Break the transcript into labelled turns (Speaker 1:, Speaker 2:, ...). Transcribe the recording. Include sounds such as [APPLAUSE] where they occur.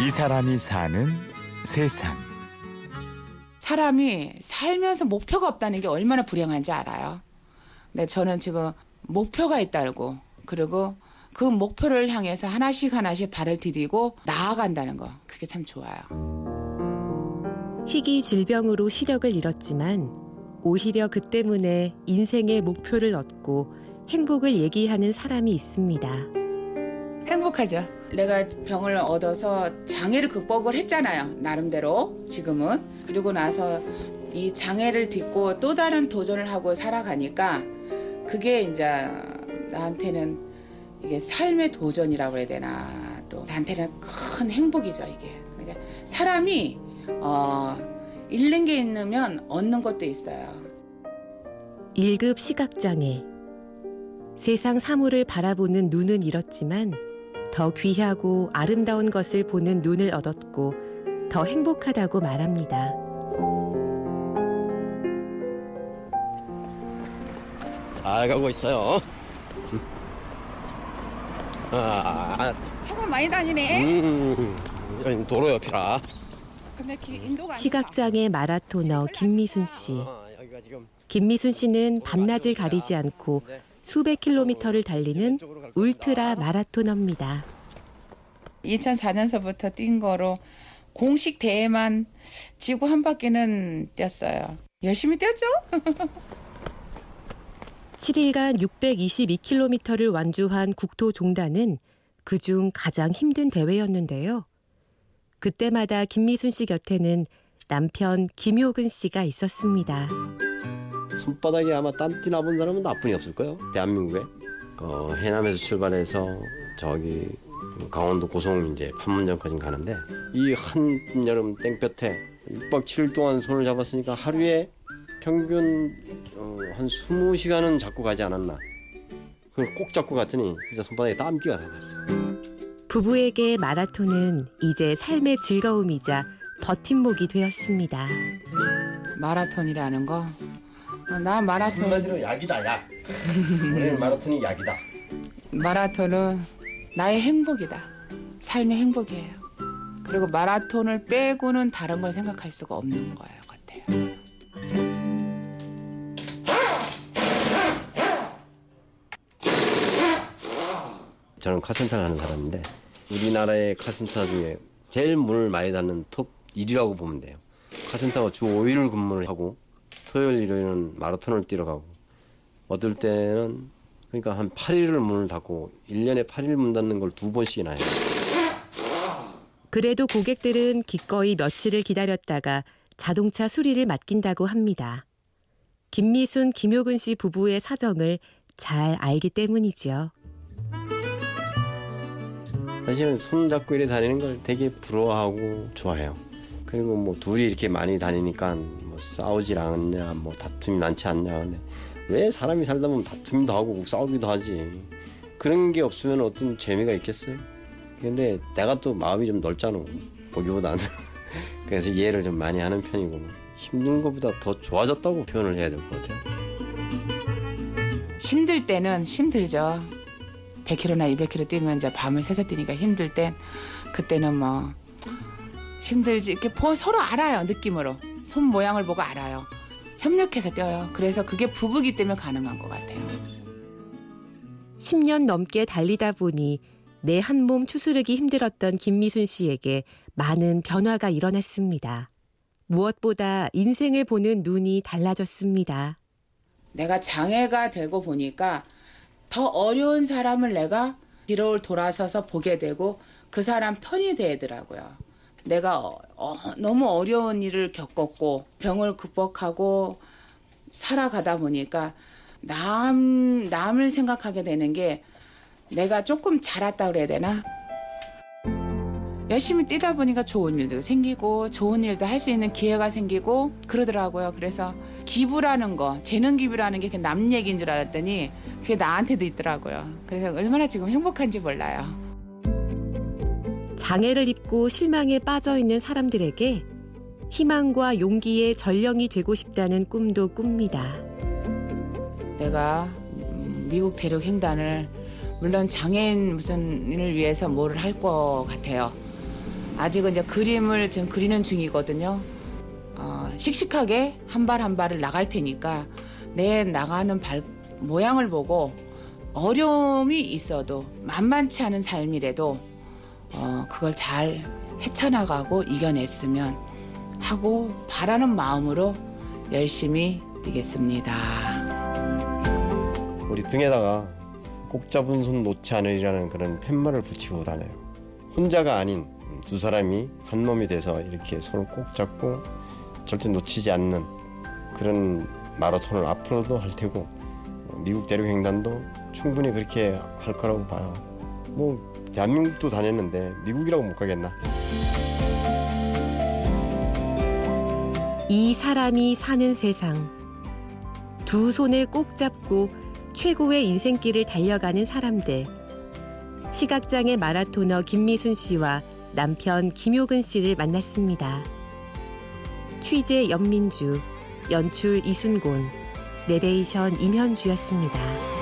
Speaker 1: 이 사람이 사는 세상.
Speaker 2: 사람이 살면서 목표가 없다는 게 얼마나 불행한지 알아요. 근데 저는 지금 목표가 있다고 그리고 그 목표를 향해서 하나씩 하나씩 발을 디디고 나아간다는 거 그게 참 좋아요.
Speaker 3: 희귀 질병으로 시력을 잃었지만 오히려 그 때문에 인생의 목표를 얻고 행복을 얘기하는 사람이 있습니다.
Speaker 2: 행복하죠. 내가 병을 얻어서 장애를 극복을 했잖아요. 나름대로 지금은. 그리고 나서 이 장애를 딛고 또 다른 도전을 하고 살아가니까 그게 이제 나한테는 이게 삶의 도전이라고 해야 되나 또 나한테는 큰 행복이죠 이게. 그러니까 사람이 어 잃는 게 있으면 얻는 것도 있어요.
Speaker 3: 1급 시각장애. 세상 사물을 바라보는 눈은 잃었지만 더 귀하고 아름다운 것을 보는 눈을 얻었고 더 행복하다고 말합니다.
Speaker 4: 잘 가고 있어요. 아,
Speaker 2: 차가 많이 다니네.
Speaker 4: 음, 도로 옆이라.
Speaker 3: 시각장애 마라토너 김미순 씨.
Speaker 4: 아,
Speaker 3: 김미순 씨는 밤낮을 가리지 않고 수백 킬로미터를 달리는 울트라 마라토너입니다.
Speaker 2: 2004년서부터 뛴 거로 공식 대회만 지구 한 바퀴는 뛰었어요. 열심히 뛰었죠? [LAUGHS]
Speaker 3: 7일간 622킬로미터를 완주한 국토 종단은 그중 가장 힘든 대회였는데요. 그때마다 김미순 씨 곁에는 남편 김효근 씨가 있었습니다.
Speaker 4: 손바닥에 아마 땀띠 나본 사람은 나뿐이 없을 거예요. 대한민국에. 어, 해남에서 출발해서 저기 강원도 고성 이제 판문점까지 가는데 이 한 여름 땡볕에 6박 7일 동안 손을 잡았으니까 하루에 평균 어, 한 20시간은 잡고 가지 않았나. 그걸 꼭 잡고 갔더니 진짜 손바닥에 땀띠가 나갔어.
Speaker 3: 부부에게 마라톤은 이제 삶의 즐거움이자 버팀목이 되었습니다.
Speaker 2: 마라톤이라는 거. 어, 나 마라톤
Speaker 4: 한마디로 약이다 약. [LAUGHS] 우리는 마라톤이 약이다.
Speaker 2: 마라톤은 나의 행복이다. 삶의 행복이에요. 그리고 마라톤을 빼고는 다른 걸 생각할 수가 없는 거예요, 같아요.
Speaker 4: 저는 카센터를 하는 사람인데 우리나라의 카센터 중에 제일 문을 많이 닫는 톱 1위라고 보면 돼요. 카센터가 주 5일을 근무를 하고 토요일 일요일은 마라톤을 뛰러 가고 어떨 때는 그러니까 한 8일을 문을 닫고 1년에 8일 문 닫는 걸 두 번씩이나 해요.
Speaker 3: 그래도 고객들은 기꺼이 며칠을 기다렸다가 자동차 수리를 맡긴다고 합니다. 김미순, 김효근 씨 부부의 사정을 잘 알기 때문이지요.
Speaker 4: 사실은 손 잡고 이래 다니는 걸 되게 부러워하고 좋아해요. 그리고 뭐 둘이 이렇게 많이 다니니까 뭐 싸우질 않냐, 뭐 다툼이 많지 않냐. 근데 왜 사람이 살다 보면 다툼도 하고 싸우기도 하지. 그런 게 없으면 어떤 재미가 있겠어요? 근데 내가 또 마음이 좀 넓잖아. 보기보다는. [LAUGHS] 그래서 이해를 좀 많이 하는 편이고 힘든 것보다 더 좋아졌다고 표현을 해야 될 것 같아요.
Speaker 2: 힘들 때는 힘들죠. 100km나 200km 뛰면 이제 밤을 새서 뛰니까 힘들 땐 그때는 뭐 힘들지 이렇게 보- 서로 알아요 느낌으로 손 모양을 보고 알아요. 협력해서 뛰어요. 그래서 그게 부부기 때문에 가능한 것 같아요.
Speaker 3: 10년 넘게 달리다 보니 내 한 몸 추스르기 힘들었던 김미순 씨에게 많은 변화가 일어났습니다. 무엇보다 인생을 보는 눈이 달라졌습니다.
Speaker 2: 내가 장애가 되고 보니까 더 어려운 사람을 내가 뒤로 돌아서서 보게 되고 그 사람 편이 되더라고요. 내가 어- 어, 너무 어려운 일을 겪었고 병을 극복하고 살아가다 보니까 남 남을 생각하게 되는 게 내가 조금 자랐다 그래야 되나? 열심히 뛰다 보니까 좋은 일도 생기고 좋은 일도 할 수 있는 기회가 생기고 그러더라고요. 그래서 기부라는 거, 재능 기부라는 게 남 얘기인 줄 알았더니 그게 나한테도 있더라고요. 그래서 얼마나 지금 행복한지 몰라요.
Speaker 3: 장애를 입고 실망에 빠져 있는 사람들에게 희망과 용기의 전령이 되고 싶다는 꿈도 꿉니다.
Speaker 2: 내가 음, 미국 대륙 횡단을 물론 장애인 무슨을 위해서 뭐를 할것 같아요. 아직은 이제 그림을 지금 그리는 중이거든요. 어, 씩씩하게 한 발 한 발을 나갈 테니까 내 나가는 발 모양을 보고 어려움이 있어도 만만치 않은 삶이라도 어, 그걸 잘 헤쳐나가고 이겨냈으면 하고 바라는 마음으로 열심히 뛰겠습니다.
Speaker 4: 우리 등에다가 꼭 잡은 손 놓지 않으리라는 그런 팻말을 붙이고 다녀요. 혼자가 아닌 두 사람이 한 몸이 돼서 이렇게 손을 꼭 잡고 절대 놓치지 않는 그런 마라톤을 앞으로도 할 테고 미국 대륙 횡단도 충분히 그렇게 할 거라고 봐요. 뭐 대한민국도 다녔는데 미국이라고 못 가겠나?
Speaker 3: 이 사람이 사는 세상. 두 손을 꼭 잡고 최고의 인생길을 달려가는 사람들. 시각장애 마라토너 김미순 씨와 남편 김효근 씨를 만났습니다. 취재 연민주, 연출 이순곤, 내레이션 임현주였습니다.